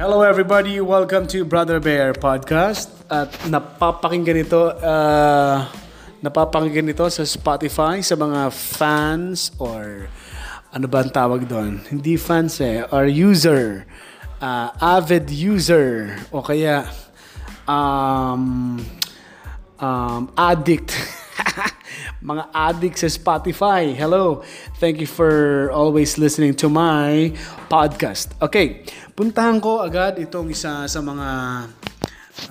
Hello everybody, welcome to Brother Bear Podcast. At napapakinggan ito, uh, napapakinggan ito sa Spotify sa mga fans or ano ba ang tawag doon? Hindi fans eh, or user, uh, avid user o kaya um, um, addict. mga addict sa Spotify. Hello. Thank you for always listening to my podcast. Okay, puntahan ko agad itong isa sa mga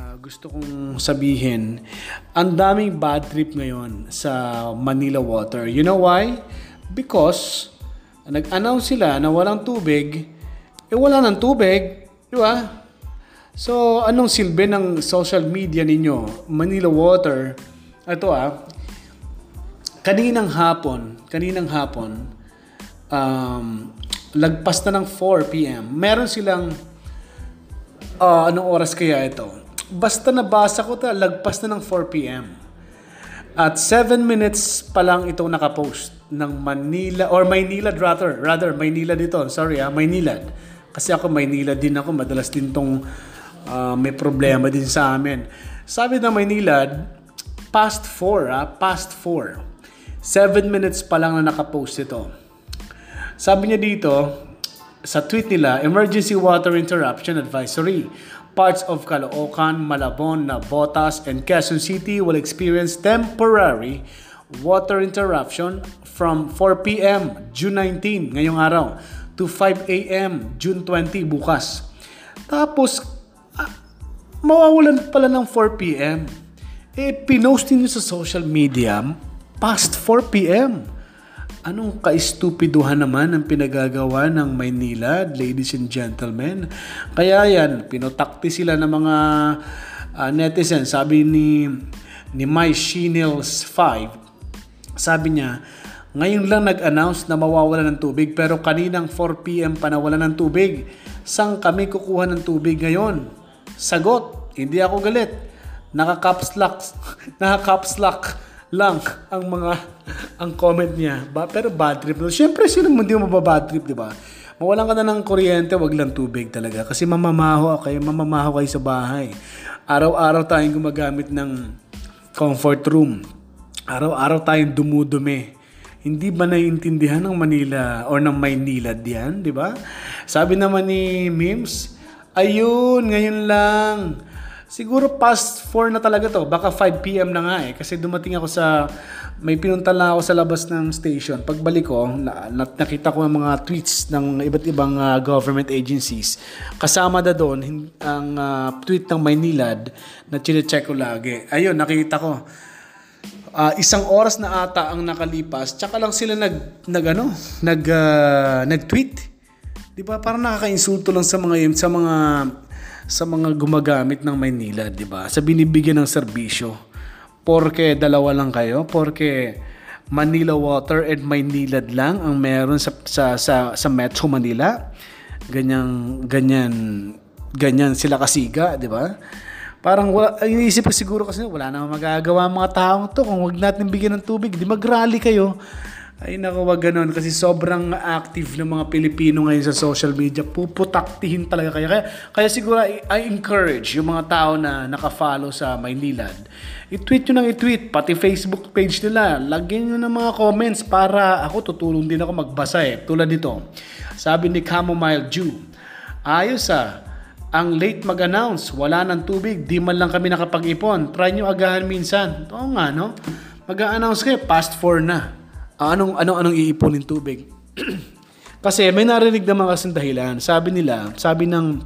uh, gusto kong sabihin. Ang daming bad trip ngayon sa Manila Water. You know why? Because nag-announce sila na walang tubig. Eh wala ng tubig. Di ba? So, anong silbi ng social media ninyo? Manila Water. Ito ah, kaninang hapon, kaninang hapon, um, lagpas na ng 4 p.m. Meron silang, uh, anong oras kaya ito? Basta nabasa ko ta, lagpas na ng 4 p.m. At 7 minutes pa lang itong nakapost ng Manila, or Maynila rather, rather, Maynila dito, sorry ah, Maynila. Kasi ako Maynila din ako, madalas din tong uh, may problema din sa amin. Sabi ng Maynila, past 4 ah, past 4. 7 minutes pa lang na nakapost ito. Sabi niya dito, sa tweet nila, Emergency Water Interruption Advisory. Parts of Caloocan, Malabon, Nabotas, and Quezon City will experience temporary water interruption from 4 p.m. June 19, ngayong araw, to 5 a.m. June 20, bukas. Tapos, ah, mawawalan pala ng 4 p.m. Eh, pinost niyo sa social media, past 4 p.m. Anong kaistupiduhan naman ang pinagagawa ng Maynila, ladies and gentlemen? Kaya yan, pinotakti sila ng mga uh, netizens. Sabi ni, ni My Shinils 5, sabi niya, ngayon lang nag-announce na mawawala ng tubig pero kaninang 4 p.m. pa nawala ng tubig. Saan kami kukuha ng tubig ngayon? Sagot, hindi ako galit. Naka-caps lock. Naka-caps lock lang ang mga ang comment niya. Ba, pero bad trip. Siyempre, sino hindi mo mababad trip, di ba? Mawalan ka na ng kuryente, wag lang tubig talaga. Kasi mamamaho kayo, mamamaho kayo sa bahay. Araw-araw tayong gumagamit ng comfort room. Araw-araw tayong dumudumi. Hindi ba naiintindihan ng Manila or ng Maynila diyan, di ba? Sabi naman ni Mims, ayun, ngayon lang Siguro past 4 na talaga to. Baka 5 p.m. na nga eh. Kasi dumating ako sa... May pinunta na ako sa labas ng station. Pagbalik ko, na, na, nakita ko ang mga tweets ng iba't ibang uh, government agencies. Kasama na doon ang uh, tweet ng Maynilad na chine-check ko lagi. Ayun, nakita ko. Uh, isang oras na ata ang nakalipas, tsaka lang sila nag nag ano, nag uh, nag-tweet. 'Di ba? Parang nakaka-insulto lang sa mga sa mga sa mga gumagamit ng Maynila, 'di ba? Sa binibigyan ng serbisyo. Porke dalawa lang kayo, porke Manila Water and Maynilad lang ang meron sa sa sa, sa Metro Manila. Ganyan ganyan ganyan sila kasiga, 'di ba? Parang wala, iniisip ko siguro kasi wala namang magagawa mga taong to kung wag natin bigyan ng tubig, di mag-rally kayo. Ay nako, wag ganun kasi sobrang active ng mga Pilipino ngayon sa social media. Puputaktihin talaga kaya. Kaya, kaya siguro I, encourage yung mga tao na naka-follow sa Maynilad. I-tweet nyo nang i-tweet, pati Facebook page nila. Lagyan nyo ng mga comments para ako tutulong din ako magbasa eh. Tulad nito. Sabi ni Chamomile Jew, ayos ah, ang late mag-announce, wala ng tubig, di man lang kami nakapag-ipon. Try nyo agahan minsan. Oo nga, no? Mag-announce kayo, past 4 na. Anong, anong, anong iipunin tubig? kasi may narinig naman kasing dahilan. Sabi nila, sabi ng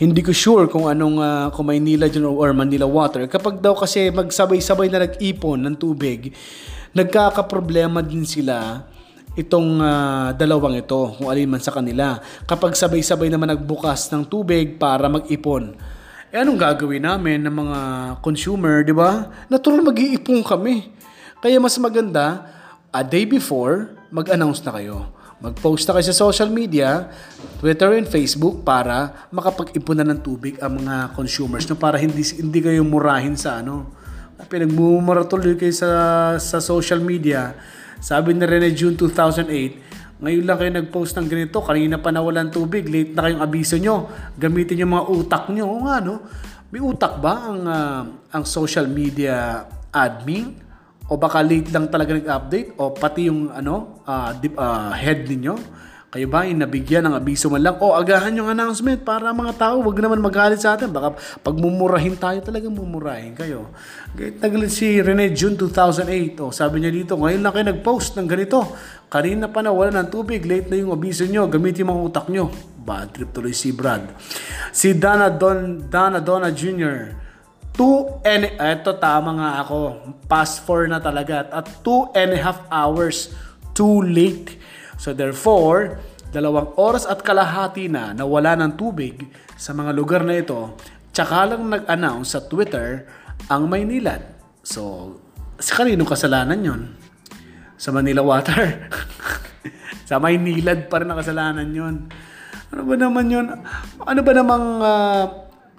hindi ko sure kung anong uh, kung Manila dyan or Manila Water. Kapag daw kasi magsabay-sabay na nag-ipon ng tubig, nagkakaproblema din sila itong uh, dalawang ito, kung alin man sa kanila. Kapag sabay-sabay naman nagbukas ng tubig para mag-ipon, eh anong gagawin namin ng mga consumer, di ba? Natural mag-iipon kami. Kaya mas maganda, a day before, mag-announce na kayo. Mag-post na kayo sa social media, Twitter and Facebook para makapag-ipon na ng tubig ang mga consumers no para hindi hindi kayo murahin sa ano. Pinagmumura tuloy kayo sa sa social media. Sabi na rin June 2008, Ngayon lang kayo nag-post ng ganito, kanina pa nawalan tubig, late na kayong abiso nyo, gamitin yung mga utak nyo. O nga, no? May utak ba ang, uh, ang social media admin? O baka late lang talaga nag-update? O pati yung ano, uh, dip, uh, head ninyo? Kayo ba ay nabigyan ng abiso man lang? O agahan yung announcement para mga tao wag naman magalit sa atin. Baka pagmumurahin tayo talaga mumurahin kayo. Nagalit si Rene June 2008. O sabi niya dito, ngayon lang kayo nag-post ng ganito. Kanina pa na wala ng tubig. Late na yung abiso nyo. Gamitin mga utak nyo. Bad trip tuloy si Brad. Si Dana, Don, Dana Donna Jr. 2 and eto tama nga ako. Past 4 na talaga. At 2 and a half hours too late So therefore, dalawang oras at kalahati na nawala ng tubig sa mga lugar na ito, tsaka lang nag-announce sa Twitter ang Maynilad. So, sa kaninong kasalanan yon? Sa Manila Water. sa Maynilad pa rin ang kasalanan yon. Ano ba naman yon? Ano ba namang uh,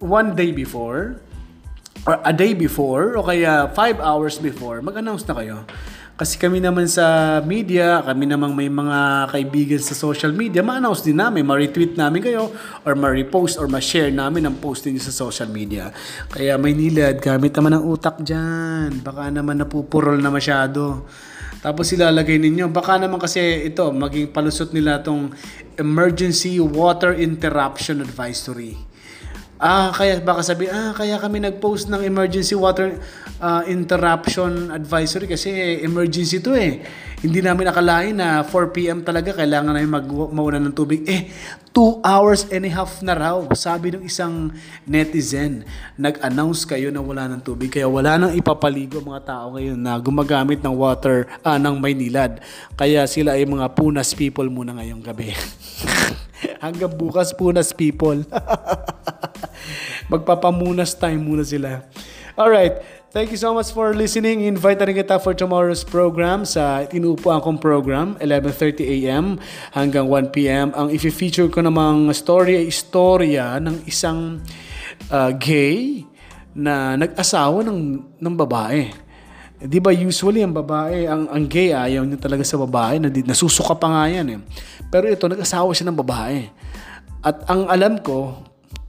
one day before? Or a day before? O kaya five hours before? Mag-announce na kayo kasi kami naman sa media, kami namang may mga kaibigan sa social media, ma-announce din namin, ma-retweet namin kayo, or ma-repost or ma-share namin ang post niyo sa social media. Kaya may nilad, gamit naman ang utak dyan. Baka naman napupurol na masyado. Tapos ilalagay ninyo, baka naman kasi ito, maging palusot nila tong Emergency Water Interruption Advisory. Ah, kaya baka sabi, ah, kaya kami nag-post ng emergency water uh, interruption advisory kasi emergency to eh. Hindi namin akalain na 4 p.m. talaga kailangan namin mag mauna ng tubig. Eh, 2 hours and a half na raw. Sabi ng isang netizen, nag-announce kayo na wala ng tubig. Kaya wala nang ipapaligo mga tao ngayon na gumagamit ng water, ah, ng Maynilad. Kaya sila ay mga punas people muna ngayong gabi. Hanggang bukas punas people. Magpapamunas time muna sila. Alright. Thank you so much for listening. Invite na kita for tomorrow's program sa tinuupuan kong program, 11.30 a.m. hanggang 1 p.m. Ang i-feature ko namang story ay istorya ng isang uh, gay na nag-asawa ng, ng babae. Di ba usually ang babae, ang, ang gay ayaw niya talaga sa babae, na, nasusuka pa nga yan eh. Pero ito, nag-asawa siya ng babae. At ang alam ko,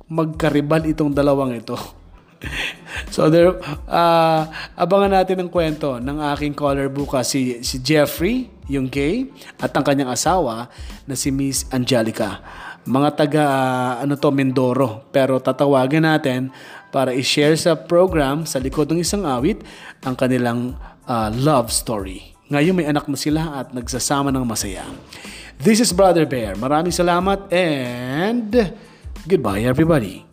magkaribal itong dalawang ito. so there uh, abangan natin ang kwento ng aking caller bukas si si Jeffrey, yung gay, at ang kanyang asawa na si Miss Angelica. Mga taga uh, ano to Mindoro, pero tatawagin natin para i-share sa program sa likod ng isang awit ang kanilang uh, love story. Ngayon may anak na sila at nagsasama ng masaya. This is Brother Bear. Maraming salamat and goodbye everybody.